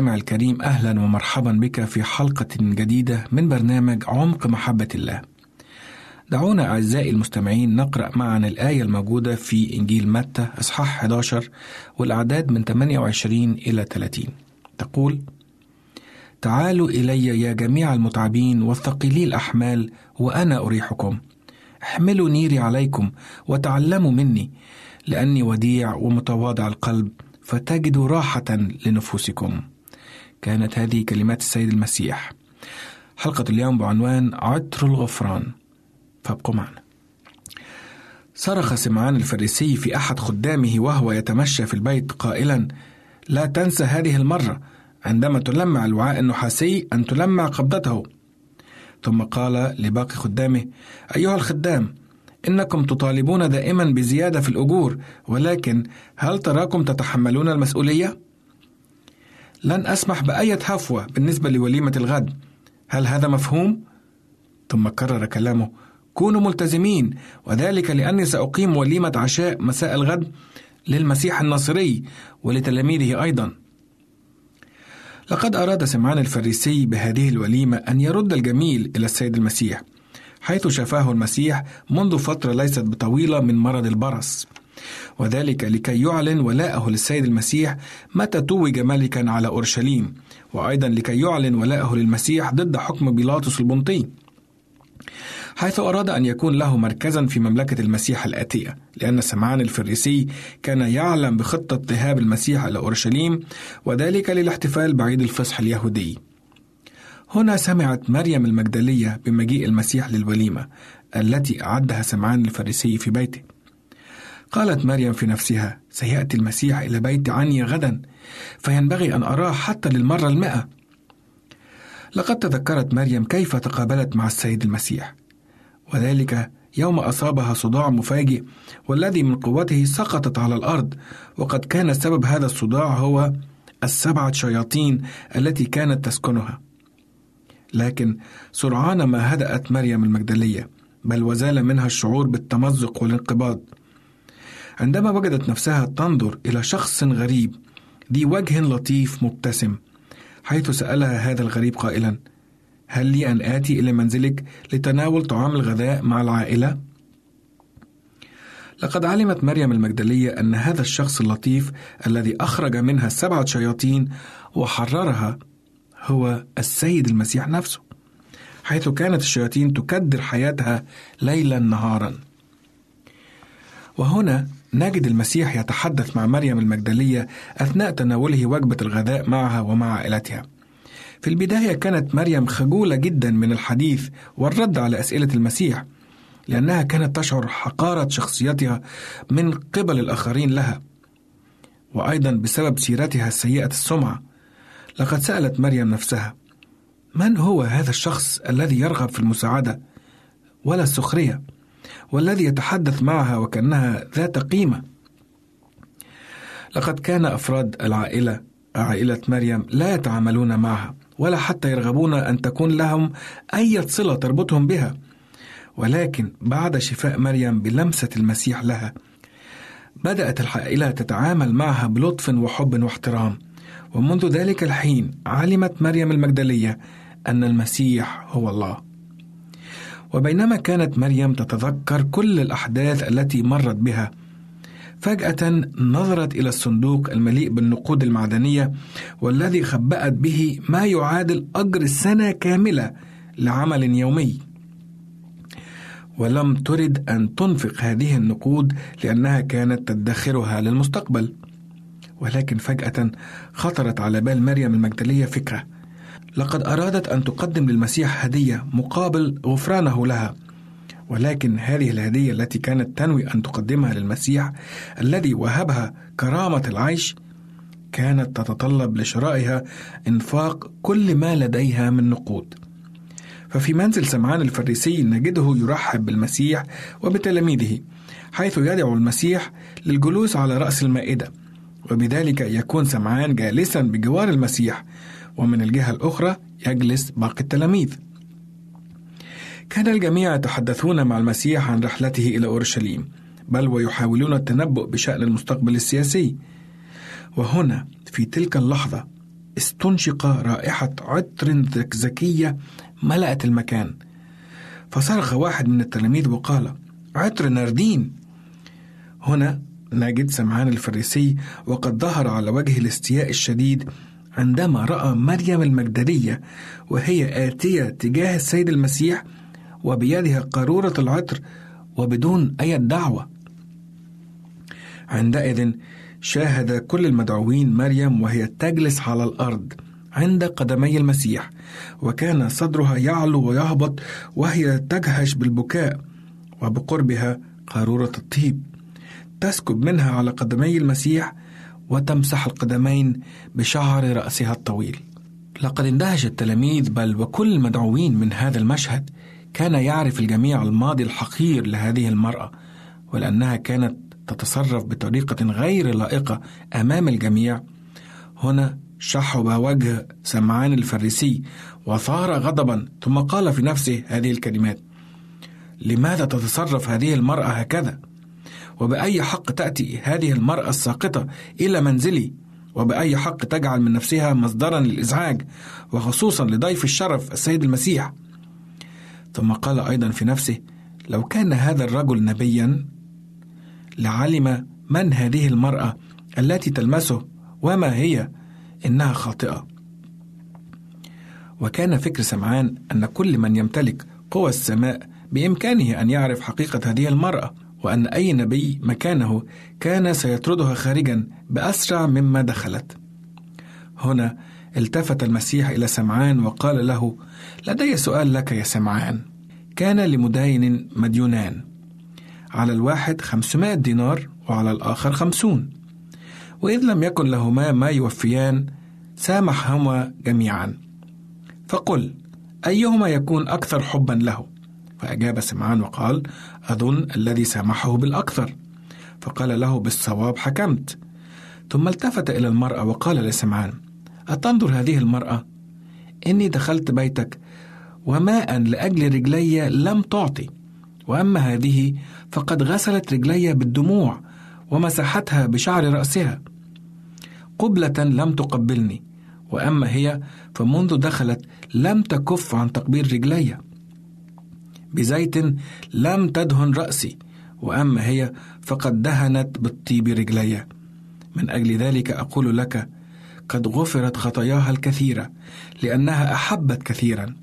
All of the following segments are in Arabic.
المستمع الكريم أهلا ومرحبا بك في حلقة جديدة من برنامج عمق محبة الله. دعونا أعزائي المستمعين نقرأ معا الآية الموجودة في إنجيل متى إصحاح 11 والأعداد من 28 إلى 30. تقول: تعالوا إلي يا جميع المتعبين والثقيلي الأحمال وأنا أريحكم. احملوا نيري عليكم وتعلموا مني لأني وديع ومتواضع القلب فتجدوا راحة لنفوسكم. كانت هذه كلمات السيد المسيح. حلقة اليوم بعنوان عطر الغفران. فابقوا معنا. صرخ سمعان الفريسي في أحد خدامه وهو يتمشى في البيت قائلا: لا تنسى هذه المرة عندما تلمع الوعاء النحاسي أن تلمع قبضته. ثم قال لباقي خدامه: أيها الخدام، إنكم تطالبون دائما بزيادة في الأجور، ولكن هل تراكم تتحملون المسؤولية؟ لن أسمح بأية هفوة بالنسبة لوليمة الغد، هل هذا مفهوم؟ ثم كرر كلامه: كونوا ملتزمين، وذلك لأني سأقيم وليمة عشاء مساء الغد للمسيح الناصري ولتلاميذه أيضا. لقد أراد سمعان الفريسي بهذه الوليمة أن يرد الجميل إلى السيد المسيح، حيث شفاه المسيح منذ فترة ليست بطويلة من مرض البرص وذلك لكي يعلن ولاءه للسيد المسيح متى توج ملكا على أورشليم وأيضا لكي يعلن ولاءه للمسيح ضد حكم بيلاطس البنطي حيث أراد أن يكون له مركزا في مملكة المسيح الآتية لأن سمعان الفريسي كان يعلم بخطة ذهاب المسيح إلى أورشليم وذلك للاحتفال بعيد الفصح اليهودي هنا سمعت مريم المجدلية بمجيء المسيح للوليمة التي أعدها سمعان الفريسي في بيته. قالت مريم في نفسها: سيأتي المسيح إلى بيت عني غدا، فينبغي أن أراه حتى للمرة المئة. لقد تذكرت مريم كيف تقابلت مع السيد المسيح، وذلك يوم أصابها صداع مفاجئ والذي من قوته سقطت على الأرض، وقد كان سبب هذا الصداع هو السبعة شياطين التي كانت تسكنها. لكن سرعان ما هدأت مريم المجدلية بل وزال منها الشعور بالتمزق والانقباض عندما وجدت نفسها تنظر إلى شخص غريب ذي وجه لطيف مبتسم حيث سألها هذا الغريب قائلا هل لي أن آتي إلى منزلك لتناول طعام الغذاء مع العائلة؟ لقد علمت مريم المجدلية أن هذا الشخص اللطيف الذي أخرج منها السبعة شياطين وحررها هو السيد المسيح نفسه حيث كانت الشياطين تكدر حياتها ليلا نهارا وهنا نجد المسيح يتحدث مع مريم المجدلية أثناء تناوله وجبة الغذاء معها ومع عائلتها. في البداية كانت مريم خجولة جدا من الحديث والرد على أسئلة المسيح لأنها كانت تشعر حقارة شخصيتها من قبل الآخرين لها. وأيضا بسبب سيرتها السيئة السمعة لقد سألت مريم نفسها من هو هذا الشخص الذي يرغب في المساعدة ولا السخرية؟ والذي يتحدث معها وكأنها ذات قيمة. لقد كان أفراد العائلة عائلة مريم لا يتعاملون معها ولا حتى يرغبون أن تكون لهم أي صلة تربطهم بها. ولكن بعد شفاء مريم بلمسة المسيح لها بدأت العائلة تتعامل معها بلطف وحب واحترام. ومنذ ذلك الحين علمت مريم المجدلية أن المسيح هو الله. وبينما كانت مريم تتذكر كل الأحداث التي مرت بها، فجأة نظرت إلى الصندوق المليء بالنقود المعدنية والذي خبأت به ما يعادل أجر سنة كاملة لعمل يومي. ولم ترد أن تنفق هذه النقود لأنها كانت تدخرها للمستقبل. ولكن فجأة خطرت على بال مريم المجدلية فكرة لقد أرادت أن تقدم للمسيح هدية مقابل غفرانه لها. ولكن هذه الهدية التي كانت تنوي أن تقدمها للمسيح الذي وهبها كرامة العيش كانت تتطلب لشرائها إنفاق كل ما لديها من نقود. ففي منزل سمعان الفريسي نجده يرحب بالمسيح وبتلاميذه حيث يدعو المسيح للجلوس على رأس المائدة وبذلك يكون سمعان جالسا بجوار المسيح ومن الجهة الأخرى يجلس باقي التلاميذ. كان الجميع يتحدثون مع المسيح عن رحلته إلى أورشليم بل ويحاولون التنبؤ بشأن المستقبل السياسي. وهنا في تلك اللحظة استنشق رائحة عطر زكية ملأت المكان. فصرخ واحد من التلاميذ وقال عطر ناردين! هنا نجد سمعان الفريسي وقد ظهر على وجه الاستياء الشديد عندما رأى مريم المجدلية وهي آتية تجاه السيد المسيح وبيدها قارورة العطر وبدون أي دعوة. عندئذ شاهد كل المدعوين مريم وهي تجلس على الأرض عند قدمي المسيح وكان صدرها يعلو ويهبط وهي تجهش بالبكاء وبقربها قارورة الطيب. تسكب منها على قدمي المسيح وتمسح القدمين بشعر رأسها الطويل لقد اندهش التلاميذ بل وكل المدعوين من هذا المشهد كان يعرف الجميع الماضي الحقير لهذه المرأة ولأنها كانت تتصرف بطريقة غير لائقة أمام الجميع هنا شحب وجه سمعان الفريسي وثار غضبا ثم قال في نفسه هذه الكلمات لماذا تتصرف هذه المرأة هكذا؟ وبأي حق تأتي هذه المرأة الساقطة إلى منزلي؟ وبأي حق تجعل من نفسها مصدرا للإزعاج وخصوصا لضيف الشرف السيد المسيح؟ ثم قال أيضا في نفسه لو كان هذا الرجل نبيا لعلم من هذه المرأة التي تلمسه وما هي إنها خاطئة وكان فكر سمعان أن كل من يمتلك قوى السماء بإمكانه أن يعرف حقيقة هذه المرأة وأن أي نبي مكانه كان سيطردها خارجا بأسرع مما دخلت. هنا التفت المسيح إلى سمعان وقال له لدي سؤال لك يا سمعان. كان لمداين مديونان. على الواحد خمسمائة دينار وعلى الآخر خمسون. وإذ لم يكن لهما ما يوفيان سامحهما جميعا. فقل أيهما يكون أكثر حبا له؟ فأجاب سمعان وقال أظن الذي سامحه بالأكثر. فقال له بالصواب حكمت. ثم التفت إلى المرأة وقال لسمعان أتنظر هذه المرأة؟ إني دخلت بيتك وماء لأجل رجلي لم تعطي. وأما هذه فقد غسلت رجلي بالدموع ومسحتها بشعر رأسها. قبلة لم تقبلني. وأما هي فمنذ دخلت لم تكف عن تقبيل رجلي. بزيت لم تدهن رأسي وأما هي فقد دهنت بالطيب رجلي. من أجل ذلك أقول لك قد غفرت خطاياها الكثيرة لأنها أحبت كثيرا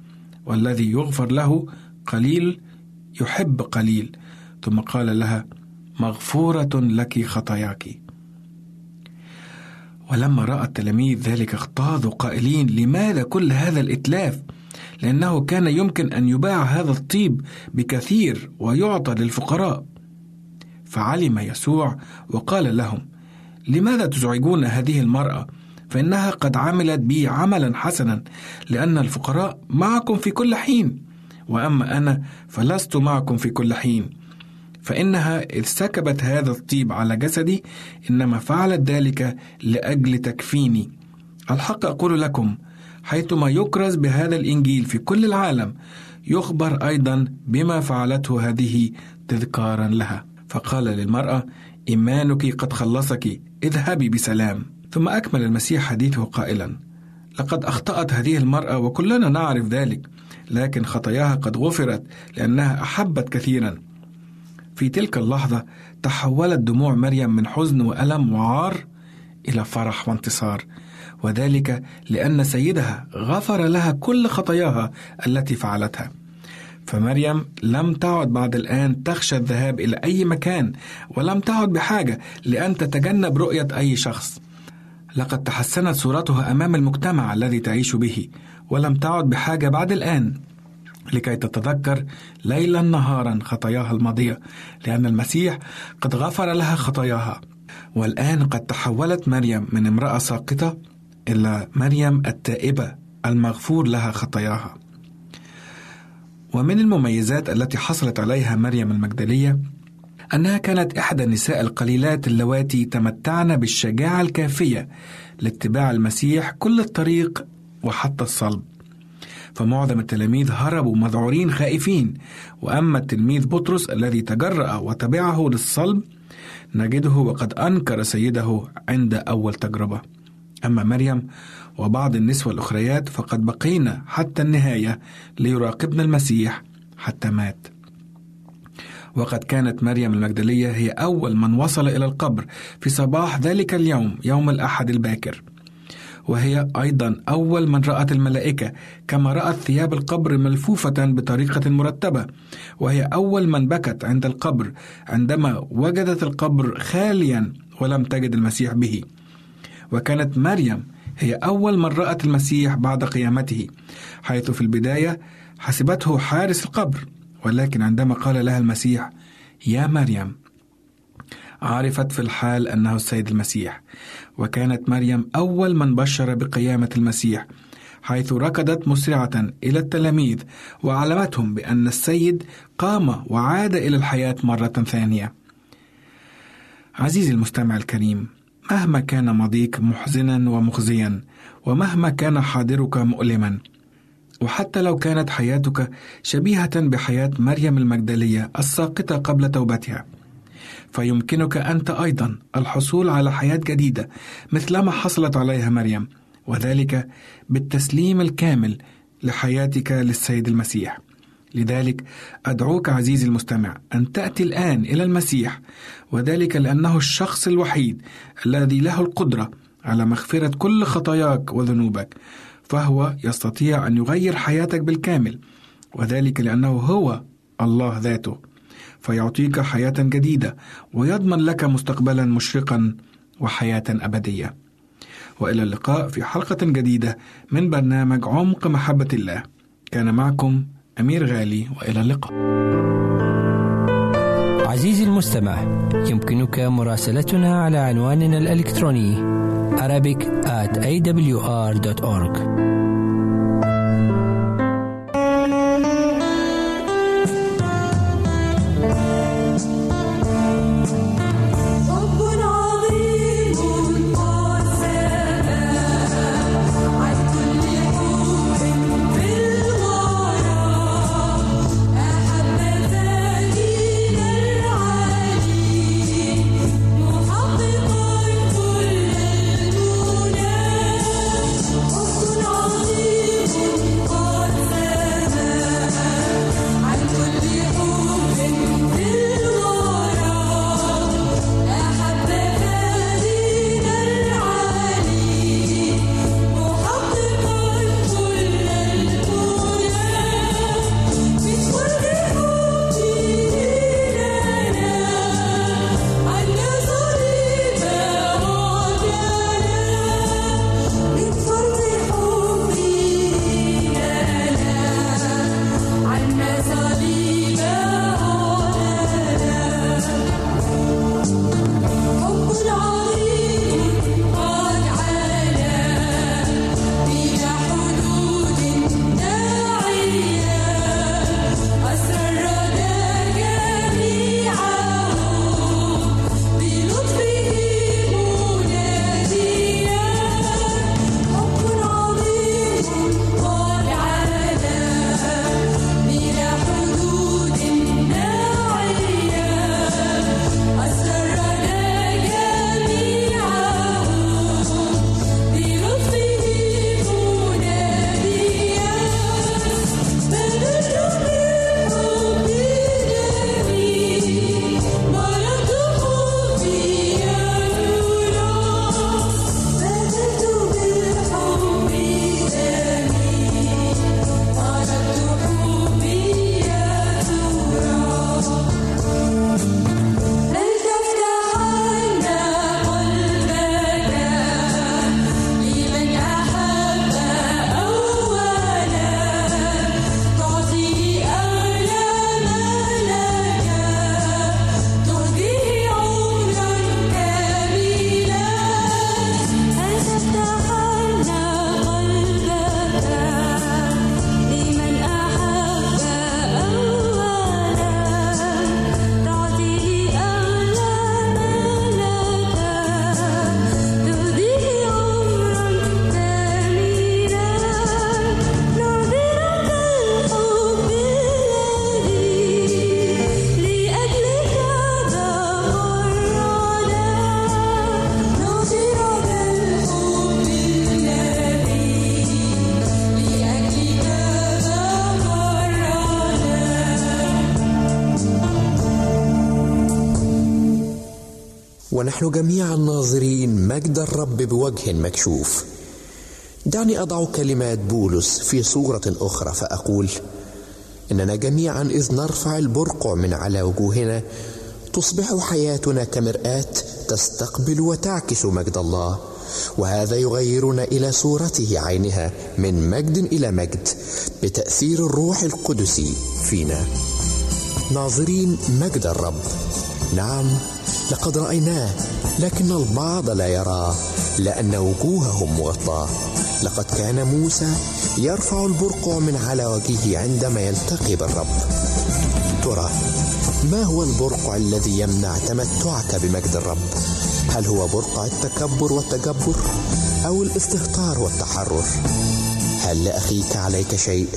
والذي يغفر له قليل يحب قليل. ثم قال لها مغفورة لك خطاياك. ولما رأى التلاميذ ذلك اغتاظوا قائلين لماذا كل هذا الإتلاف؟ لأنه كان يمكن أن يباع هذا الطيب بكثير ويعطى للفقراء. فعلم يسوع وقال لهم لماذا تزعجون هذه المرأة؟ فإنها قد عملت بي عملا حسنا لأن الفقراء معكم في كل حين. وأما أنا فلست معكم في كل حين. فإنها إذ سكبت هذا الطيب على جسدي إنما فعلت ذلك لأجل تكفيني. الحق أقول لكم حيثما يكرز بهذا الإنجيل في كل العالم يخبر أيضا بما فعلته هذه تذكارا لها. فقال للمرأة إيمانك قد خلصك اذهبي بسلام. ثم أكمل المسيح حديثه قائلا لقد أخطأت هذه المرأة وكلنا نعرف ذلك لكن خطاياها قد غفرت لأنها أحبت كثيرا. في تلك اللحظة تحولت دموع مريم من حزن وألم وعار إلى فرح وانتصار. وذلك لأن سيدها غفر لها كل خطاياها التي فعلتها. فمريم لم تعد بعد الآن تخشى الذهاب إلى أي مكان ولم تعد بحاجة لأن تتجنب رؤية أي شخص. لقد تحسنت صورتها أمام المجتمع الذي تعيش به ولم تعد بحاجة بعد الآن لكي تتذكر ليلا نهارا خطاياها الماضية لأن المسيح قد غفر لها خطاياها. والآن قد تحولت مريم من امرأة ساقطة إلى مريم التائبة المغفور لها خطاياها. ومن المميزات التي حصلت عليها مريم المجدلية أنها كانت إحدى النساء القليلات اللواتي تمتعن بالشجاعة الكافية لاتباع المسيح كل الطريق وحتى الصلب. فمعظم التلاميذ هربوا مذعورين خائفين وأما التلميذ بطرس الذي تجرأ وتبعه للصلب نجده وقد أنكر سيده عند أول تجربة. أما مريم وبعض النسوة الأخريات فقد بقينا حتى النهاية ليراقبن المسيح حتى مات. وقد كانت مريم المجدلية هي أول من وصل إلى القبر في صباح ذلك اليوم يوم الأحد الباكر. وهي أيضا أول من رأت الملائكة كما رأت ثياب القبر ملفوفة بطريقة مرتبة. وهي أول من بكت عند القبر عندما وجدت القبر خاليا ولم تجد المسيح به. وكانت مريم هي أول من رأت المسيح بعد قيامته حيث في البداية حسبته حارس القبر ولكن عندما قال لها المسيح يا مريم عرفت في الحال أنه السيد المسيح. وكانت مريم أول من بشر بقيامة المسيح حيث ركضت مسرعة إلى التلاميذ وعلمتهم بأن السيد قام وعاد إلى الحياة مرة ثانية. عزيزي المستمع الكريم مهما كان ماضيك محزنا ومخزيا ومهما كان حاضرك مؤلما. وحتى لو كانت حياتك شبيهة بحياة مريم المجدلية الساقطة قبل توبتها. فيمكنك أنت أيضا الحصول على حياة جديدة مثلما حصلت عليها مريم وذلك بالتسليم الكامل لحياتك للسيد المسيح. لذلك أدعوك عزيزي المستمع أن تأتي الآن إلى المسيح وذلك لأنه الشخص الوحيد الذي له القدرة على مغفرة كل خطاياك وذنوبك فهو يستطيع أن يغير حياتك بالكامل وذلك لأنه هو الله ذاته فيعطيك حياة جديدة ويضمن لك مستقبلا مشرقا وحياة أبدية. وإلى اللقاء في حلقة جديدة من برنامج عمق محبة الله. كان معكم أمير غالي وإلى اللقاء. عزيزي المستمع يمكنك مراسلتنا على عنواننا الإلكتروني Arabic at awr.org ونحن جميعا ناظرين مجد الرب بوجه مكشوف. دعني أضع كلمات بولس في صورة أخرى فأقول إننا جميعا إذ نرفع البرقع من على وجوهنا تصبح حياتنا كمرآة تستقبل وتعكس مجد الله وهذا يغيرنا إلى صورته عينها من مجد إلى مجد بتأثير الروح القدس فينا. ناظرين مجد الرب. نعم. لقد رأيناه لكن البعض لا يراه لأن وجوههم مغطاه لقد كان موسى يرفع البرقع من على وجهه عندما يلتقي بالرب. ترى ما هو البرقع الذي يمنع تمتعك بمجد الرب؟ هل هو برقع التكبر والتجبر أو الاستهتار والتحرر؟ هل لأخيك عليك شيء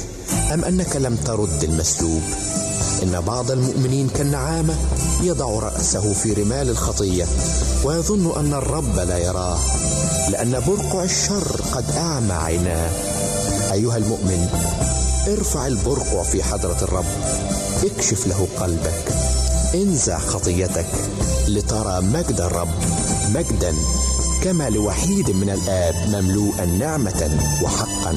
أم أنك لم ترد المسلوب؟ إن بعض المؤمنين كالنعامه يضع رأسه في رمال الخطية ويظن أن الرب لا يراه لأن برقع الشر قد أعمى عيناه. أيها المؤمن ارفع البرقع في حضرة الرب. اكشف له قلبك. انزع خطيتك لترى مجد الرب مجدا كما لوحيد من الآب مملوءا نعمة وحقا.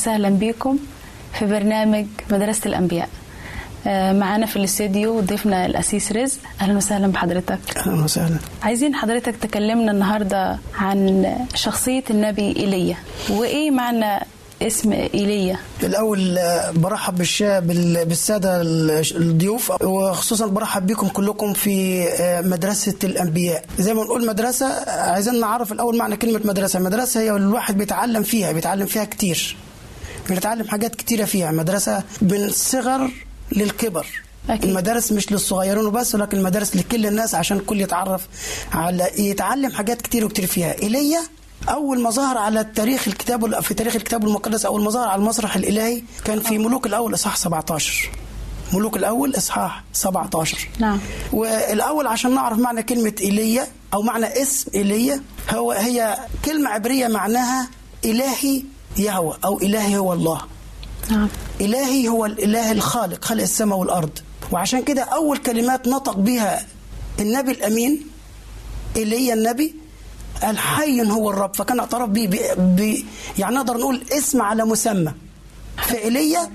وسهلا بكم في برنامج مدرسة الأنبياء. آه، معانا في الاستديو ضيفنا الأسيس رزق. أهلا وسهلا بحضرتك. أهلا وسهلا. عايزين حضرتك تكلمنا النهاردة عن شخصية النبي إيليا. وإيه معنى اسم إيليا؟ الأول آه، برحب. بالسادة ال- الضيوف. وخصوصا برحب بكم كلكم في آه، مدرسة الأنبياء. زي ما نقول مدرسة عايزين نعرف الأول معنى كلمة مدرسة. مدرسة هي الواحد بيتعلم فيها بيتعلم فيها كتير. بنتعلم حاجات كتيرة فيها. مدرسه من الصغر للكبر. أكيد. المدارس مش للصغيرين وبس ولكن المدارس لكل الناس عشان الكل يتعرف على يتعلم حاجات كتير وكتير فيها. ايليا أول ما ظهر على التاريخ الكتاب في تاريخ الكتاب المقدس أول ما ظهر على المسرح الإلهي كان في ملوك الأول إصحاح 17 ملوك الأول إصحاح 17 نعم. والأول عشان نعرف معنى كلمة ايليا أو معنى اسم ايليا هو هي كلمة عبرية معناها إلهي يهوى أو إلهي هو الله. نعم. إلهي هو الإله الخالق خلق السماء والأرض. وعشان كده أول كلمات نطق بها النبي الأمين إيليا النبي قال حي هو الرب فكان اعترف بيه ب- ب- يعني نقدر نقول اسم على مسمى. فإيليا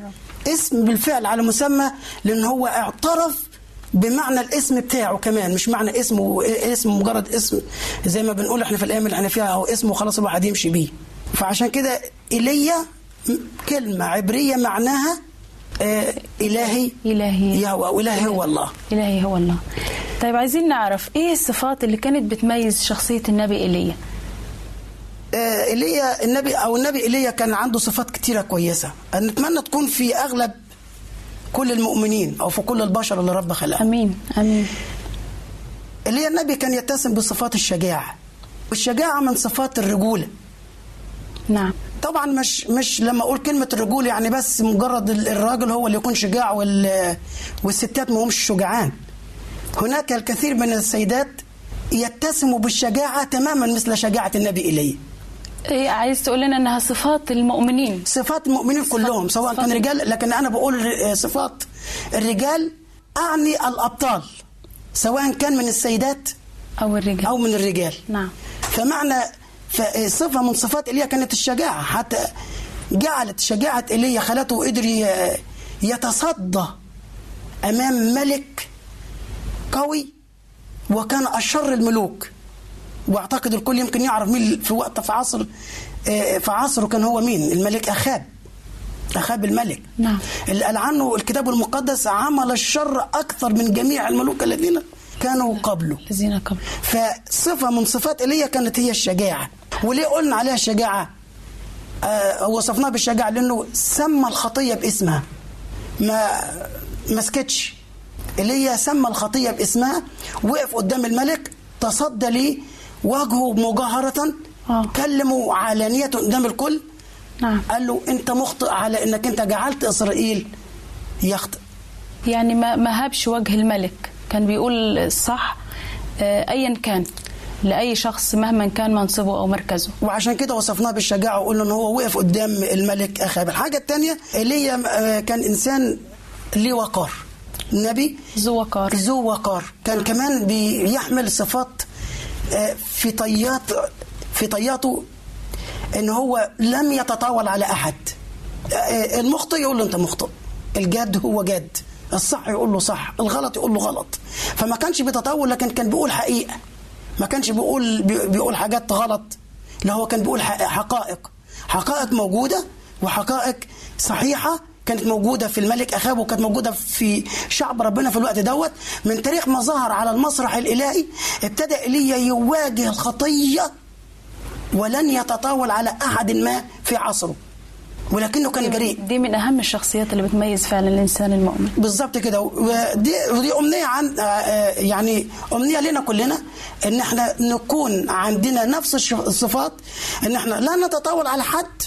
اسم بالفعل على مسمى لأن هو اعترف بمعنى الاسم بتاعه كمان مش معنى اسمه اسم مجرد اسم زي ما بنقول إحنا في الأيام اللي إحنا فيها هو اسمه خلاص الواحد يمشي بيه. فعشان كده ايليا كلمة عبرية معناها آه إلهي إلهي. يهوى أو إلهي هو الله. إلهي هو الله. طيب عايزين نعرف إيه الصفات اللي كانت بتميز شخصية النبي إيليا آه، ايليا النبي أو النبي ايليا كان عنده صفات كتيرة كويسة. نتمنى تكون في أغلب كل المؤمنين أو في كل البشر اللي رب خلقهم. أمين أمين. ايليا النبي كان يتسم بصفات الشجاعة. والشجاعة من صفات الرجولة. نعم. طبعا مش مش لما أقول كلمة الرجوله يعني بس مجرد ال- الراجل هو اللي يكون شجاع وال والستات ما همش شجعان. هناك الكثير من السيدات يتسموا بالشجاعة تماما مثل شجاعة النبي ايليا إيه عايز تقول لنا إنها صفات المؤمنين. صفات المؤمنين كلهم سواء صفات كان رجال لكن أنا بقول ر- صفات. الرجال أعني الأبطال سواء كان من السيدات أو الرجال. أو من الرجال. نعم. فمعنى ف- صفه من صفات ايليا كانت الشجاعة. حتى جعلت شجاعة ايليا خلته قدر يتصدى أمام ملك قوي وكان أشر الملوك. واعتقد الكل يمكن يعرف مين في وقت في عصر آه، في عصره كان هو مين؟ الملك أخاب. أخاب الملك. نعم. اللي قال عنه الكتاب المقدس عمل الشر أكثر من جميع الملوك الذين كانوا قبله. الذين قبل فصفة من صفات ايليا كانت هي الشجاعة. وليه قلنا عليها الشجاعة آه وصفناها بالشجاعة لأنه سمى الخطية باسمها. ما ما سكتش. ايليا سمى الخطية باسمها وقف قدام الملك تصدى ليه وجهه مجاهرة آه. كلمه علانية قدام الكل. نعم. قال له أنت مخطئ على إنك أنت جعلت إسرائيل يخطئ. يعني ما ما هابش وجه الملك. كان بيقول الصح آه، ايا كان. لأي شخص مهما كان منصبه أو مركزه. وعشان كده وصفناه بالشجاعة وقلنا ان هو وقف قدام الملك اخاب الحاجة الثانية ايليا آه، كان إنسان ليه وقار. نبي ذو وقار. ذو وقار. كان كمان بيحمل صفات آه، في طيات في طياته إن هو لم يتطاول على أحد. آه، المخطئ يقول له أنت مخطئ. الجد هو جد الصح يقول له صح. الغلط يقول له غلط. فما كانش بيتطاول لكن كان بيقول حقيقة. ما كانش بيقول بي- بيقول حاجات غلط. لا هو كان بيقول حقائق. حقائق موجودة وحقائق صحيحة كانت موجودة في الملك اخاب وكانت موجودة في شعب ربنا في الوقت دوت. من تاريخ ما ظهر على المسرح الإلهي ابتدى ايليا يواجه الخطية ولن يتطاول على أحد ما في عصره. ولكنه كان جريء دي من أهم الشخصيات اللي بتميز فعلا الإنسان المؤمن. بالظبط كده. ودي ودي أمنية عن آه، آه، يعني أمنية لنا كلنا إن إحنا نكون عندنا نفس الصفات إن إحنا لا نتطاول على حد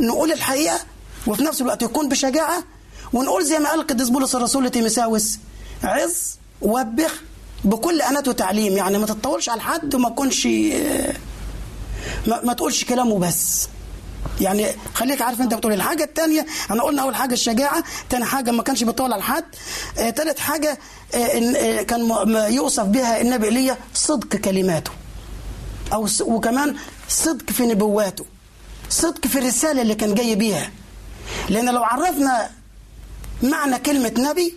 نقول الحقيقة وفي نفس الوقت يكون بشجاعة ونقول زي ما قال القديس بولس الرسول لتيمساوس عظ وبخ بكل انات وتعليم. يعني ما تتطولش على حد وما تكونش آه، ما, ما تقولش كلامه بس. يعني خليك عارف انت بتقول إيه. الحاجة الثانية انا قلنا أول حاجة الشجاعة ثاني حاجة ما كانش بيطول على حد آه، ثالث حاجة آه، إن آه، كان يوصف بها النبي إيليا صدق كلماته. أو وكمان صدق في نبواته. صدق في الرسالة اللي كان جاي بيها. لأن لو عرفنا معنى كلمة نبي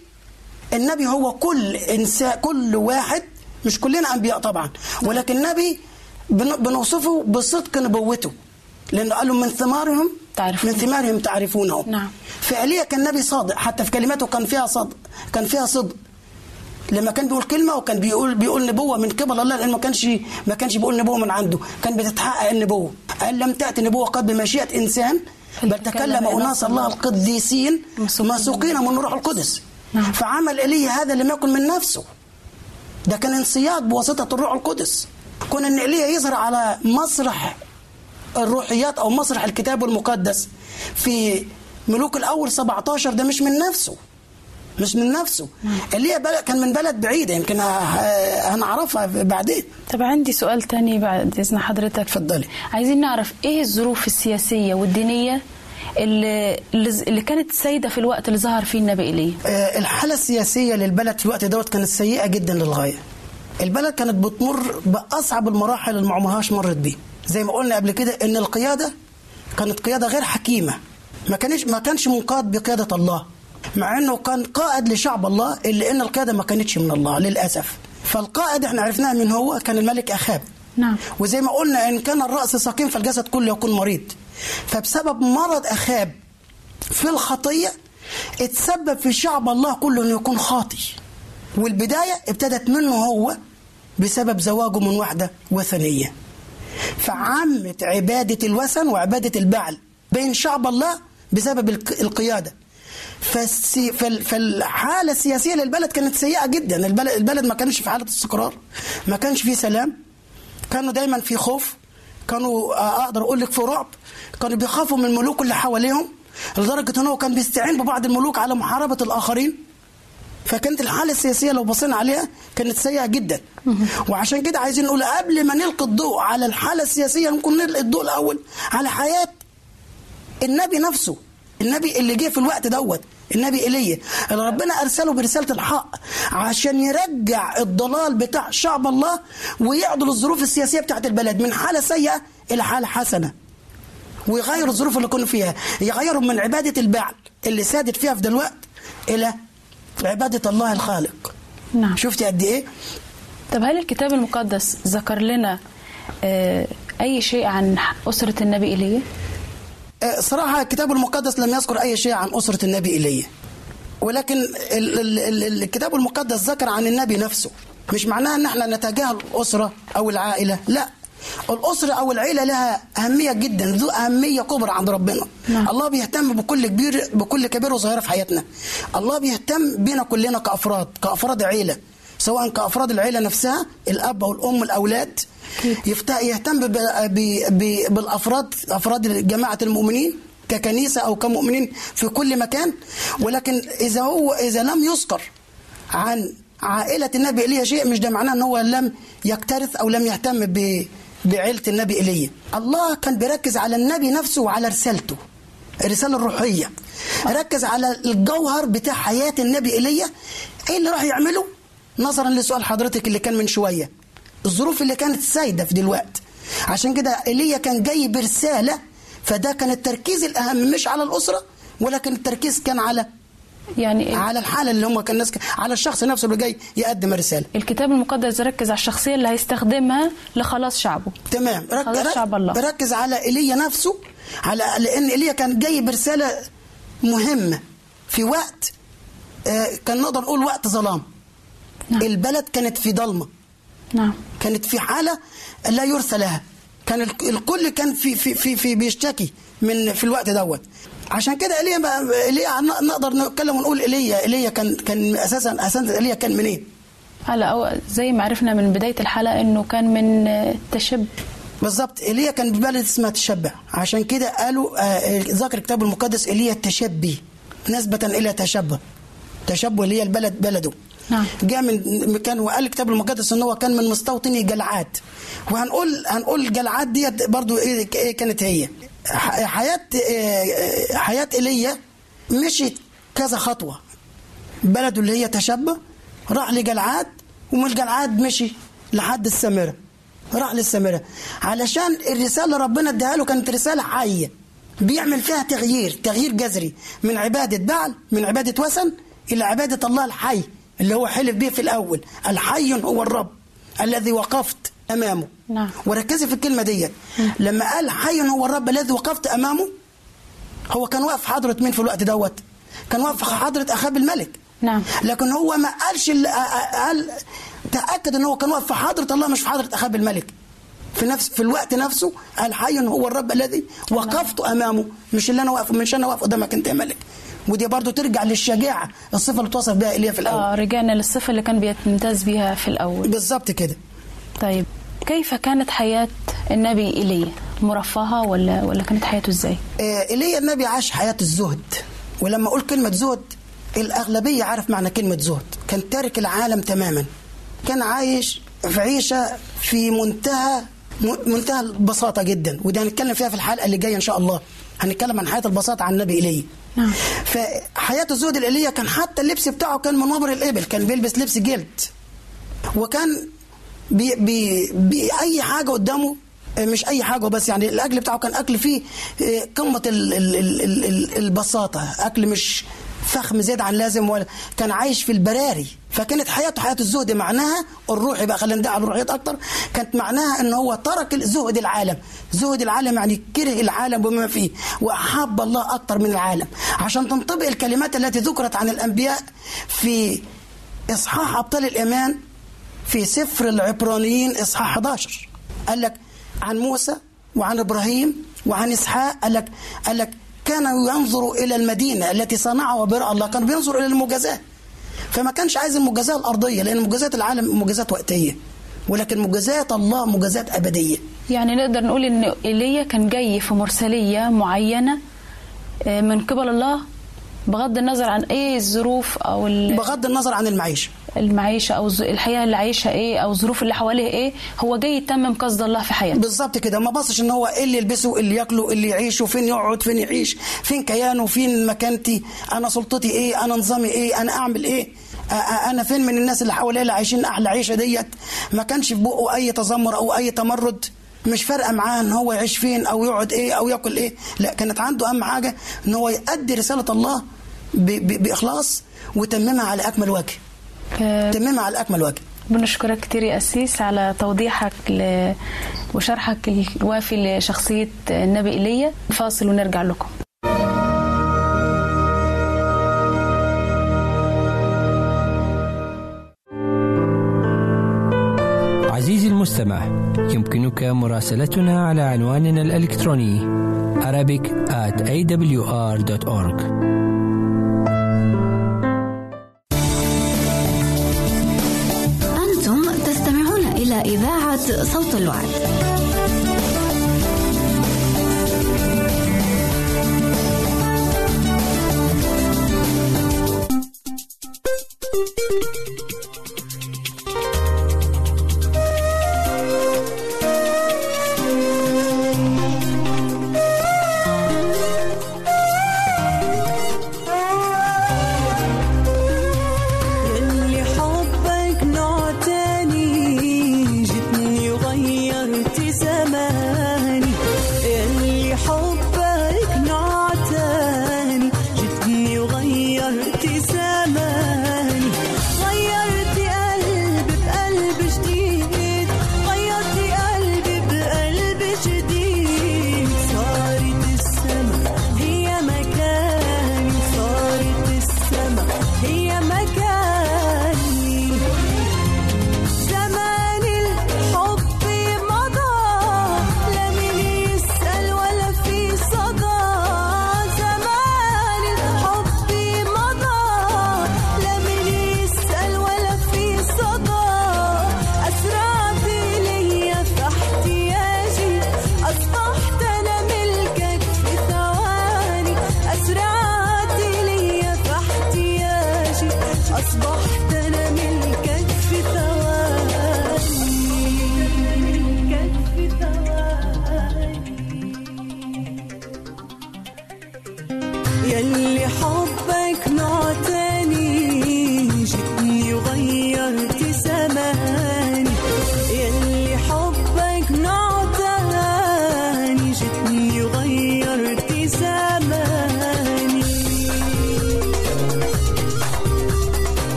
النبي هو كل انسان كل واحد مش كلنا أنبياء طبعا. ولكن نبي بن- بنوصفه بصدق نبوته. لأنه قالوا من ثمارهم تعرفون. من ثمارهم تعرفونه نعم. فعليا كان نبي صادق حتى في كلماته كان فيها صدق كان فيها صدق. لما كان بيقول كلمة وكان بيقول بيقول نبوة من قبل الله لأن ما كانش ما كانش بيقول نبوة من عنده. كان بتتحقق النبوة. قال لم تأتي نبوة قد بمشيئة إنسان بل تكلم أناس الله. القديسين مسوقين. من روح القدس. نعم. فعمل ايليا هذا لم يكن من نفسه. ده كان انصياد بواسطة الروح القدس. كون إن ايليا يظهر على مسرح الروحيات أو مسرح الكتاب المقدس في ملوك الأول 17 ده مش من نفسه مش من نفسه. ايليا بلد كان من بلد بعيدة يمكن هنعرفها بعدين. طب عندي سؤال تاني بعد إذن حضرتك. اتفضلي. عايزين نعرف إيه الظروف السياسية والدينية اللي اللي كانت سيدة في الوقت اللي ظهر فيه النبي ايليا آه، الحالة السياسية للبلد في الوقت دوت كانت سيئة جدا للغاية. البلد كانت بتمر بأصعب المراحل اللي ما عمرهاش مرت بيه. زي ما قلنا قبل كده إن القيادة كانت قيادة غير حكيمة. ما كانش ما كانش منقاد بقيادة الله مع إنه كان قائد لشعب الله إلا إن القيادة ما كانتش من الله للأسف. فالقائد إحنا عرفناه من هو كان الملك أخاب. نعم. وزي ما قلنا إن كان الرأس سقيم فالجسد كله يكون مريض. فبسبب مرض أخاب في الخطية اتسبب في شعب الله كله إنه يكون خاطي. والبداية ابتدت منه هو بسبب زواجه من واحدة وثنية. فعمت عبادة الوثن وعبادة البعل بين شعب الله بسبب الق- القيادة. فالحالة السياسية للبلد كانت سيئة جدا. البلد, البلد ما كانش في حالة استقرار ما كانش فيه سلام كانوا دايما في خوف كانوا أقدر أقول لك في رعب. كانوا بيخافوا من الملوك اللي حواليهم لدرجة إن هو كان بيستعين ببعض الملوك على محاربة الآخرين. فكانت الحالة السياسية لو بصينا عليها كانت سيئة جدا. وعشان كده عايزين نقول قبل ما نلقي الضوء على الحالة السياسية ممكن نلقي الضوء الأول على حياة النبي نفسه. النبي اللي جه في الوقت دوت النبي ايليا اللي ربنا أرسله برسالة الحق عشان يرجع الضلال بتاع شعب الله ويعدل الظروف السياسية بتاعت البلد. من حالة سيئة إلى حالة حسنة. ويغير الظروف اللي كنا فيها. يغيرهم من عبادة البعل اللي سادت فيها في دلوقت إلى عبادة الله الخالق. نعم. شفتي قد إيه؟ طب هل الكتاب المقدس ذكر لنا آه، أي شيء عن أسرة النبي إيليا؟ آه، صراحة الكتاب المقدس لم يذكر أي شيء عن أسرة النبي إيليا ولكن ال- ال- ال- الكتاب المقدس ذكر عن النبي نفسه. مش معناها إن إحنا نتجاهل الأسرة أو العائلة. لا. الأسرة أو العيلة لها أهمية جدا ذو أهمية كبرى عند ربنا. نعم. الله بيهتم بكل كبير بكل كبير وصغيرة في حياتنا. الله بيهتم بينا كلنا كأفراد كأفراد عيلة. سواء كأفراد العيلة نفسها الأب والأم الأولاد. يفت- يهتم ب- ب- ب- بالأفراد أفراد جماعة المؤمنين ككنيسة أو كمؤمنين في كل مكان. ولكن إذا هو إذا لم يذكر عن عائلة النبي إيليا شيء مش ده معناه إن هو لم يكترث أو لم يهتم ب بعيلة النبي إيليا الله كان بيركز على النبي نفسه وعلى رسالته الرسالة الروحية. ركز على الجوهر بتاع حياة النبي إيليا إيه اللي راح يعمله؟ نظرا لسؤال حضرتك اللي كان من شوية. الظروف اللي كانت سايدة في دلوقتي عشان كده إيليا كان جاي برسالة فده كان التركيز الأهم مش على الأسرة ولكن التركيز كان على يعني على الحالة اللي هم كان الناس على الشخص نفسه اللي جاي يقدم الرسالة. الكتاب المقدس ركز على الشخصية اللي هيستخدمها لخلاص شعبه. تمام. رك... خلاص شعب الله. ركز على إيليا نفسه على لأن إيليا كان جاي برسالة مهمة في وقت آه، كان نقدر نقول وقت ظلام. نعم. البلد كانت في ضلمة. نعم. كانت في حالة لا يرثى لها. كان الك- الكل كان في في في, في بيشتكي من في الوقت دوت. عشان كده إيليا إيليا نقدر نتكلم ونقول ايليا إيليا كان كان أساسا أساسا إيليا كان منين؟ هلا أو زي ما عرفنا من بداية الحلقة إنه كان من تشب. بالظبط إيليا كان ببلد اسمها تشبع. عشان كده قالوا آه، ذكر الكتاب المقدس إيليا التشبي نسبة إلى تشبه تشبه اللي هي البلد بلده. نعم. جاء من مكان وقال الكتاب المقدس إن هو كان من مستوطني جلعاد. وهنقول هنقول جلعاد ديت برضو إيه إيه كانت هي؟ ح- حياة آه، حياة إيليا مشيت كذا خطوة. بلده اللي هي تشبه راح لجلعاد ومن جلعاد مشي لحد السامرة راح للسامرة علشان الرسالة اللي ربنا اداها له كانت رسالة حية. بيعمل فيها تغيير تغيير جذري. من عبادة بعل من عبادة وثن إلى عبادة الله الحي اللي هو حلف به في الأول. الحي هو الرب الذي وقفت أمامه. نعم. وركزي في الكلمة ديت. لما قال حي هو الرب الذي وقفت أمامه هو كان واقف في حضرة مين في الوقت دوت؟ كان واقف في حضرة أخاب الملك. نعم. لكن هو ما قالش ال- قال تأكد إن هو كان واقف في حضرة الله مش في حضرة أخاب الملك. في نفس في الوقت نفسه قال حي هو الرب الذي وقفت أمامه. مش اللي أنا واقف مش أنا واقف قدامك أنت يا ملك. ودي برضو ترجع للشجاعة الصفة اللي توصف بها إيليا في الأول. آه رجعنا للصفة اللي كان بيمتاز بيها في الأول. بالظبط كده. طيب كيف كانت حياة النبي إيليا مرفهة ولا ولا كانت حياته إزاي؟ آه، ايليا النبي عاش حياة الزهد. ولما أقول كلمة زهد الأغلبية عارف معنى كلمة زهد. كان تارك العالم تماما. كان عايش في عيشة في منتهى منتهى البساطة جدا. ودي هنتكلم فيها في الحلقة اللي جاية إن شاء الله. هنتكلم عن حياة البساطة عن النبي ايليا نعم. فحياة الزهد الايليا كان حتى اللبس بتاعه كان من وبر الإبل. كان بيلبس لبس جلد. وكان بي بي أي حاجة قدامه آه، مش أي حاجة بس يعني الأكل بتاعه كان أكل فيه آه، قمة ال ال ال ال ال البساطة. أكل مش فخم زيادة عن لازم ولا كان عايش في البراري. فكانت حياته حياة الزهد معناها الروحي بقى خلينا ندعي على الروحيات أكتر كانت معناها أن هو ترك زهد العالم. زهد العالم يعني كره العالم وما فيه وأحب الله أكتر من العالم. عشان تنطبق الكلمات التي ذكرت عن الأنبياء في إصحاح أبطال الإيمان في سفر العبرانيين إصحاح 11 قال لك عن موسى وعن إبراهيم وعن إسحاق قال لك قال لك كانوا ينظروا إلى المدينة التي صنعها وبرأ الله كانوا بينظروا إلى المجازاه فما كانش عايز المجازاه الأرضية لأن مجازات العالم مجازات وقتية. ولكن مجازات الله مجازات أبدية. يعني نقدر نقول إن إيليا كان جاي في مرسلية معينة آه، من قبل الله بغض النظر عن إيه الظروف أو بغض النظر عن المعيشة. المعيشة أو الحياة اللي عايشها إيه أو الظروف اللي حواليه إيه هو جاي يتمم قصد الله في حياته. بالظبط كده. ما بصش إن هو إيه اللي يلبسه إيه اللي ياكله إيه اللي يعيشه فين يقعد فين يعيش فين كيانه فين مكانتي أنا سلطتي إيه أنا نظامي إيه أنا أعمل إيه أنا فين من الناس اللي حواليا اللي عايشين أحلى عيشة ديت؟ ما كانش في بقه أي تذمر أو أي تمرد. مش فارقة معاه إن هو يعيش فين أو يقعد إيه أو ياكل إيه. لا كانت عنده أهم حاجة إن هو يؤدي رسالة الله بإخلاص وتممها على أكمل وجه. آه، تمام على أكمل وجه. بنشكرك كتير يا أسيس على توضيحك ل... وشرحك الوافي لشخصية النبي إيليا. فاصل ونرجع لكم. عزيزي المستمع يمكنك مراسلتنا على عنواننا الإلكتروني arabic at awr.org إذاعة صوت الوعد.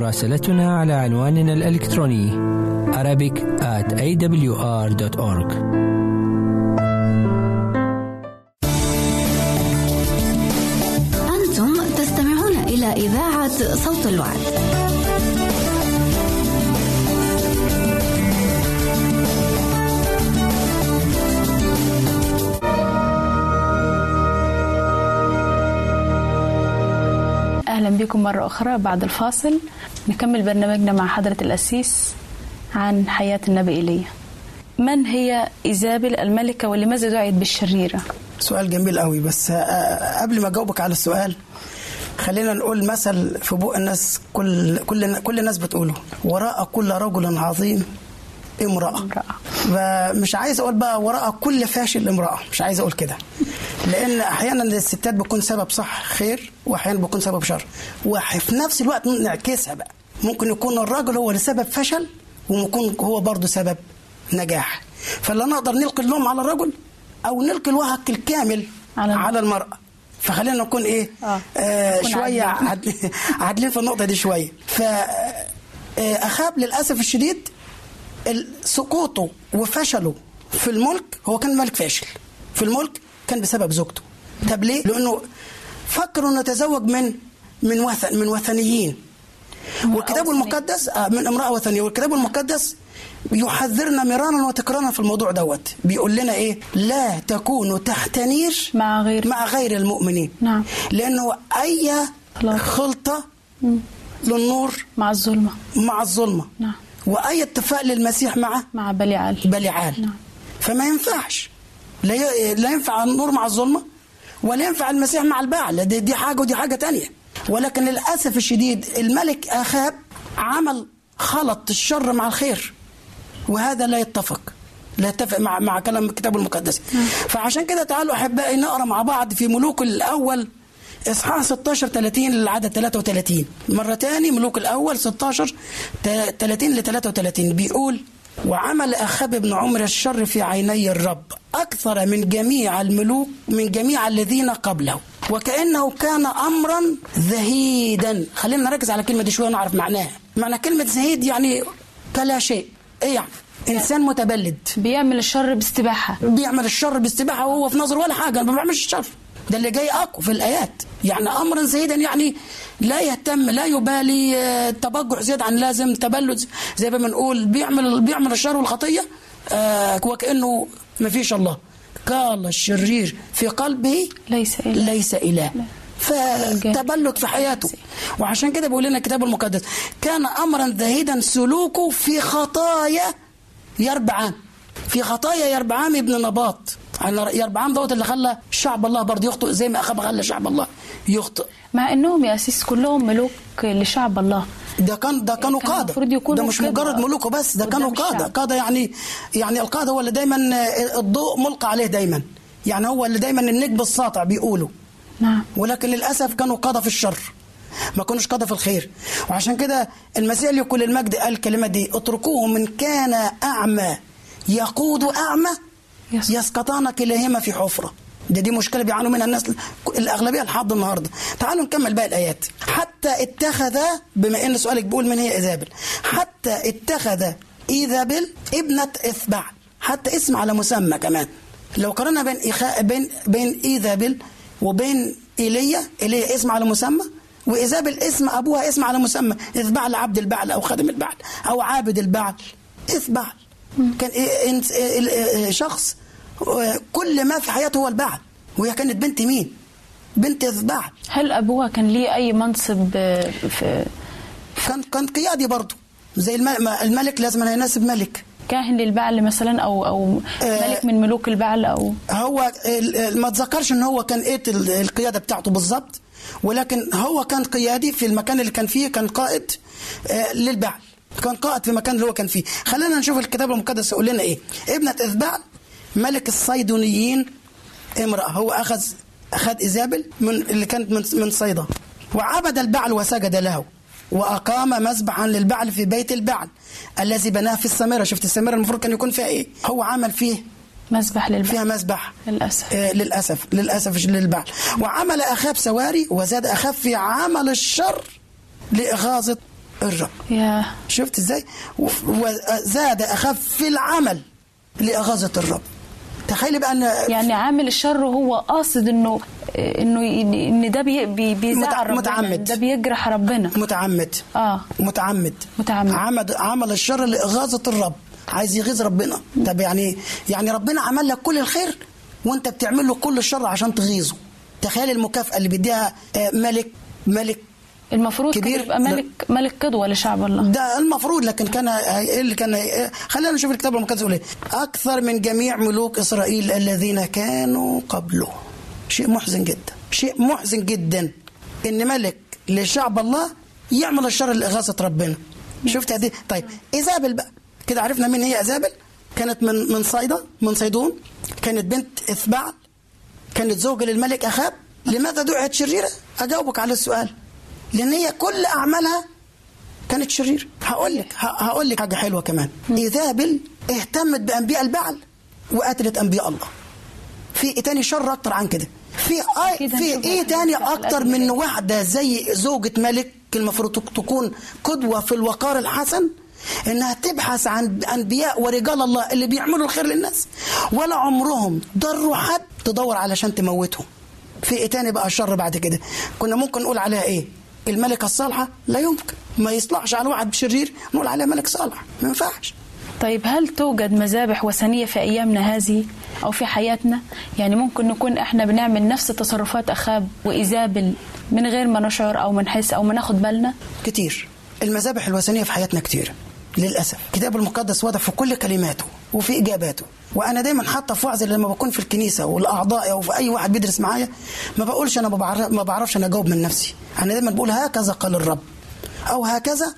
مراسلتنا على عنواننا الإلكتروني Arabic at awr.org أنتم تستمعون إلى إذاعة صوت الوعد. أهلا بكم مرة أخرى بعد الفاصل نكمل برنامجنا مع حضرة الأسيس عن حياة النبي إيليا من هي إيزابل الملكة ولماذا دعيت بالشريرة؟ سؤال جميل قوي بس آه، قبل ما أجاوبك على السؤال خلينا نقول مثل في بوق الناس كل كل كل الناس بتقوله وراء كل رجل عظيم امرأة امرأة. مش عايز أقول بقى وراء كل فاشل امرأة مش عايز أقول كده لأن أحيانا الستات بتكون سبب صح خير وأحيانا بتكون سبب شر وفي نفس الوقت نعكسها بقى ممكن يكون الراجل هو اللي سبب فشل وممكن هو برضه سبب نجاح. فلا نقدر نلقي اللوم على الرجل أو نلقي الوهق الكامل على على, المرأة. فخلينا نكون إيه؟ آه. آه شوية عادلين. عادلين في النقطة دي شوية. ف آه، أخاب للأسف الشديد ال- سقوطه وفشله في الملك هو كان ملك فاشل. في الملك كان بسبب زوجته. طب ليه؟ لأنه فكر انه يتزوج من من وثن من وثنيين. والكتاب وثنية. المقدس آه، من امرأة وثنية. والكتاب المقدس يحذرنا مرارا وتكرارا في الموضوع دوت. بيقول لنا إيه؟ لا تكونوا تحت نير مع غير. مع غير المؤمنين. نعم. لأنه أي. خلطة للنور مع الظلمة. مع الظلمة. نعم. وأي اتفاق للمسيح مع؟ مع بليعال بليعال نعم. فما ينفعش. لا لا ينفع النور مع الظلمة ولا ينفع المسيح مع البعل. دي, دي حاجة ودي حاجة تانية. ولكن للأسف الشديد الملك آخاب عمل خلط الشر مع الخير وهذا لا يتفق لا يتفق مع مع كلام الكتاب المقدس. فعشان كده تعالوا أحبائي نقرأ مع بعض في ملوك الأول إصحاح 16 30 للعدد 33 مرة تاني ملوك الأول 16 تا- 30 ل 33 بيقول وعمل أخاب بن عمر الشر في عيني الرب أكثر من جميع الملوك من جميع الذين قبله. وكأنه كان امرا زهيدا. خلينا نركز على الكلمة دي شوية ونعرف معناها. معنى كلمة زهيد يعني كلا شيء. إيه يعني؟ إنسان متبلد. بيعمل الشر باستباحة. بيعمل الشر باستباحة وهو في نظره ولا حاجة ما بيعملش الشر. ده اللي جاي أقوى في الآيات. يعني امرا زيدا يعني لا يهتم لا يبالي آه، تبجح زيادة عن لازم تبلد. زي ما بنقول بيعمل بيعمل الشر والخطية آه وكأنه ما فيش الله. قال الشرير في قلبه ليس إله. ليس إله. فتبلد في حياته. وعشان كده بيقول لنا الكتاب المقدس كان امرا زهيدا سلوكه في خطايا يربعام في خطايا يربعام ابن نباط. يعني يربعام دوت اللي خلى شعب الله برضه يخطئ زي ما أخاب خلى شعب الله يخطئ. مع إنهم يا أسيس كلهم ملوك لشعب الله. ده كان ده كانوا كان قادة. ده مش كده مجرد ملوكه بس ده كانوا قادة. قادة يعني يعني القادة هو اللي دايما الضوء ملقى عليه دايما. يعني هو اللي دايما النجم الساطع بيقولوا. نعم. ولكن للأسف كانوا قادة في الشر. ما كانوش قادة في الخير. وعشان كده المسيح له كل المجد قال الكلمة دي اتركوه من كان أعمى يقود أعمى يس- يسقطان كلاهما في حفرة. ده دي مشكلة بيعانوا منها الناس الأغلبية لحد النهارده. تعالوا نكمل باقي الآيات. حتى اتخذ بما إن سؤالك بيقول من هي ايزابل حتى اتخذ ايزابل ابنة اثبعل حتى اسم على مسمى كمان. لو قارنا بين أخاب بين بين ايزابل وبين إيليا إيليا اسم على مسمى وايزابل اسم أبوها اسم على مسمى. اثبع عبد البعل أو خادم البعل أو عابد البعل. اثبع كان إيه- إيه- إيه- شخص كل ما في حياته هو البعل وهي كانت بنت مين؟ بنت اثبع هل أبوها كان ليه أي منصب آه، في كان كان قيادي برضه زي الملك لازم يناسب ملك كاهن للبعل مثلا أو أو آه. ملك من ملوك البعل أو هو ما تذكرش إن هو كان إيه ال- القيادة بتاعته بالظبط ولكن هو كان قيادي في المكان اللي كان فيه كان قائد آه، للبعل كان قائد في المكان اللي هو كان فيه. خلينا نشوف الكتاب المقدس يقول لنا إيه. ابنة اثبعل ملك الصيدونيين امرأة. هو اخذ أخذ ايزابل من اللي كانت من من صيدا. وعبد البعل وسجد له. وأقام مذبحا للبعل في بيت البعل الذي بناه في السامره شفت السامره المفروض كان يكون فيها إيه؟ هو عمل فيه مذبح للبعل. فيها مذبح. للأسف. آه، للأسف. للأسف للبعل. وعمل أخاب سواري وزاد أخاب في عمل الشر لإغاظة الرب يا شفت إزاي؟ وزاد أخف في العمل لإغاظة الرب. تخيلي بقى إن يعني عامل الشر هو قاصد إنه إنه إن ده بي بي بيزعل ربنا متعمد. ده بيجرح ربنا. متعمد. آه. متعمد. متعمد. عمل عمل الشر لإغاظة الرب. عايز يغيظ ربنا. طب يعني يعني ربنا عمل لك كل الخير وانت بتعمل له كل الشر عشان تغيظه. تخيل المكافأة اللي بيديها آه، ملك ملك المفروض كبير. يبقى ملك ملك قدوة لشعب الله. ده المفروض لكن كان اللي كان خلينا نشوف الكتاب المقدس يقول إيه. أكثر من جميع ملوك إسرائيل الذين كانوا قبله. شيء محزن جدا. شيء محزن جدا. إن ملك لشعب الله يعمل الشر لاغاثه ربنا. شفت دي طيب إيزابل بقى. كده عرفنا مين هي إيزابل؟ كانت من من صيدا من صيدون. كانت بنت اثبعل كانت زوجة للملك أخاب. لماذا دعت شريرة؟ أجاوبك على السؤال. لأن هي كل أعمالها كانت شريرة هقول لك هقول لك حاجة حلوة كمان. إيزابل اهتمت بأنبياء البعل وقتلت أنبياء الله. في إيه تاني؟ شر أكتر عن كده. في أكيد في إيه الحاجات تاني القتل من دي. واحدة زي زوجة ملك المفروض تك- تكون قدوة في الوقار الحسن؟ إنها تبحث عن أنبياء ورجال الله اللي بيعملوا الخير للناس. ولا عمرهم ضروا حد تدور علشان تموتهم. في إيه تاني بقى الشر بعد كده؟ كنا ممكن نقول عليها إيه؟ الملكة الصالحة لا يمكن. ما يصلحش على واحد شرير نقول عليها ملك صالح. ما ينفعش. طيب هل توجد مذابح وثنية في أيامنا هذه أو في حياتنا؟ يعني ممكن نكون إحنا بنعمل نفس تصرفات أخاب وايزابل من غير ما نشعر أو ما نحس أو ما ناخد بالنا؟ كتير. المذابح الوثنية في حياتنا كتير. للأسف. الكتاب المقدس واضح في كل كلماته. وفي إجاباته. وأنا دايما حتى في وعظ لما بكون في الكنيسة والأعضاء أو في أي واحد بيدرس معايا ما بقولش أنا ما بعرف- ما بعرفش أنا أجاوب من نفسي. أنا دايما بقول هكذا قال الرب. أو هكذا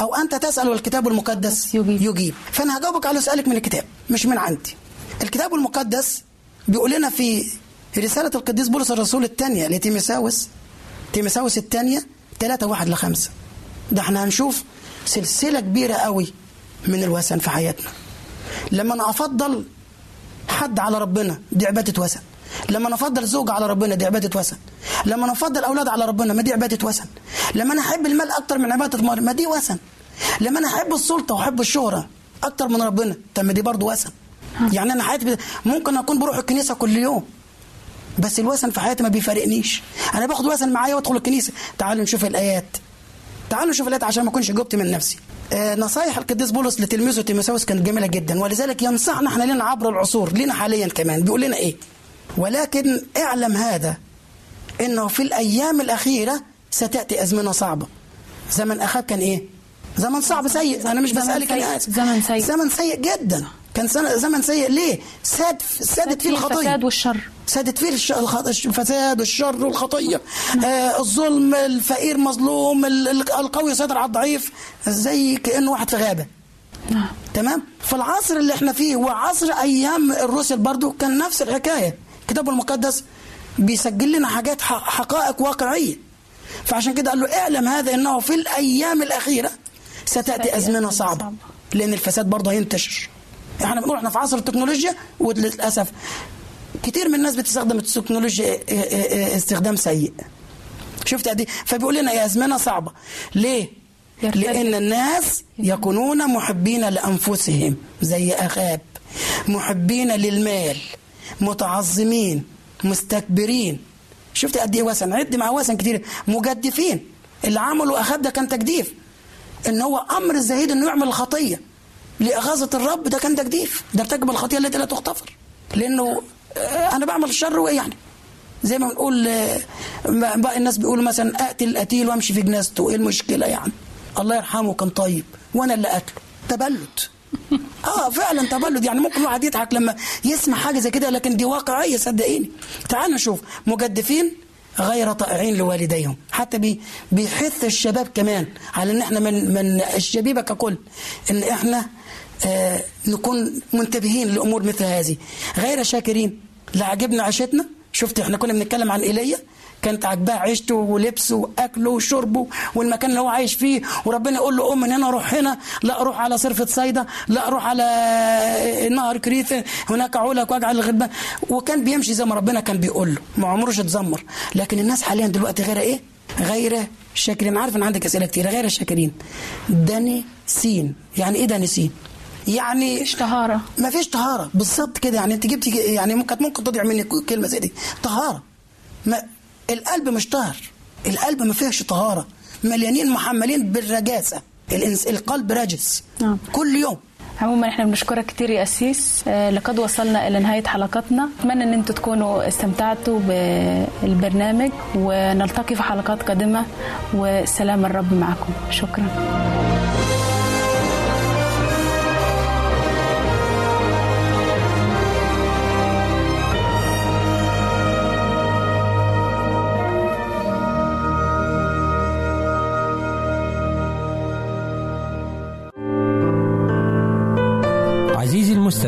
أو أنت تسأل والكتاب المقدس يجيب. يجيب. فأنا هجاوبك على سؤالك من الكتاب مش من عندي. الكتاب المقدس بيقول لنا في رسالة القديس بولس الرسول الثانية لتيمساوس تيمساوس الثانية 3 1 ل 5 ده إحنا هنشوف سلسلة كبيرة قوي من الوثن في حياتنا. لما أنا أفضل حد على ربنا دي عبادة وثن. لما أنا أفضل زوج على ربنا دي عبادة وثن. لما أنا أفضل أولاد على ربنا ما دي عبادة وثن. لما أنا أحب المال أكتر من عبادة المال ما دي وثن. لما أنا أحب السلطة وأحب الشهرة أكتر من ربنا طب ما دي برضه وثن. يعني أنا حياتي ممكن أكون بروح الكنيسة كل يوم بس الوثن في حياتي ما بيفارقنيش. أنا باخد وثن معايا وأدخل الكنيسة. تعالوا نشوف الآيات. تعالوا نشوف الآيات عشان ما أكونش جبت من نفسي. نصايح القديس بولس لتلميذه تيموثاوس كانت جميلة جدا ولذلك ينصحنا إحنا لنا عبر العصور لنا حاليا كمان. بيقول لنا إيه؟ ولكن اعلم هذا إنه في الأيام الأخيرة ستأتي أزمنة صعبة. زمن اخاب كان إيه؟ زمن صعب سيء. أنا مش بسألك زمن سيء. زمن سيء جدا. كان زمن سيء. ليه؟ ساد سادت فيه الخطية. الفساد والشر. سادت فيه الفساد والشر والخطية. آه الظلم الفقير مظلوم ال- ال- القوي يسيطر على الضعيف زي كانه واحد في غابة. نعم. تمام؟ في العصر اللي إحنا فيه وعصر أيام الرسل برضو كان نفس الحكاية. الكتاب المقدس بيسجل لنا حاجات حقائق واقعية. فعشان كده قال له اعلم هذا إنه في الأيام الأخيرة ستأتي أزمنة صعبة. لأن الفساد برضه هينتشر. إحنا بنقول إحنا في عصر التكنولوجيا وللأسف كتير من الناس بتستخدم التكنولوجيا اه- اه- آه استخدام سيء. شفت قد إيه؟ فبيقول لنا يا أزمنة صعبة. ليه. لأن الناس يكونون محبين لأنفسهم زي أخاب محبين للمال متعظمين مستكبرين. شفت قد إيه وثن عد مع وثن كتير. مجدفين. اللي عملوا أخاب ده كان تجديف. إن هو أمر الزهيد إنه يعمل الخطيه لاغاظه الرب ده كان تجديف. ده ارتكب الخطيه التي لا تغتفر. لأنه آه، أنا بعمل الشر وإيه يعني؟ زي ما بنقول آه، بقى الناس بيقولوا مثلا أقتل القتيل وأمشي في جنازته. إيه المشكلة يعني؟ الله يرحمه كان طيب. وأنا اللي قتله. تبلد. آه فعلا تبلد. يعني ممكن الواحد يضحك لما يسمع حاجة زي كده لكن دي واقعية صدقيني. تعال نشوف. مجدفين غير طائعين لوالديهم. حتى بي بيحث الشباب كمان على إن إحنا من من الشبيبة ككل. إن إحنا نكون منتبهين لأمور مثل هذه. غير شاكرين. لا عجبنا عيشتنا. شفت إحنا كنا بنتكلم عن إيليا. كانت عاجباه عيشته ولبسه وأكله وشربه والمكان اللي هو عايش فيه. وربنا يقول له قوم من هنا روح هنا. لا روح على صرفة صيدا. لا روح على نهر كريث هناك عولك واجعل الغلبان وكان بيمشي زي ما ربنا كان بيقول له. ما عمروش اتذمر لكن الناس حاليا دلوقتي غير إيه؟ غير الشاكرين عارف ان عندك أسئلة كتير غير الشاكرين داني سين. يعني إيه داني سين؟ يعني مش طهارة. ما فيش طهارة. بالظبط كده. يعني انت جبت يعني ممكن ممكن تضيع مني كلمة زي دي. طهارة. ما القلب مش طاهر. القلب ما فيهش طهارة. مليانين محملين بالرجاسة. الإنس... القلب رجس. نعم. كل يوم. عموما إحنا بنشكرك كتير يا أسيس. آه، لقد وصلنا إلى نهاية حلقتنا أتمنى أن أنتم تكونوا استمتعتوا بالبرنامج ونلتقي في حلقات قادمة. وسلام الرب معكم. شكرا.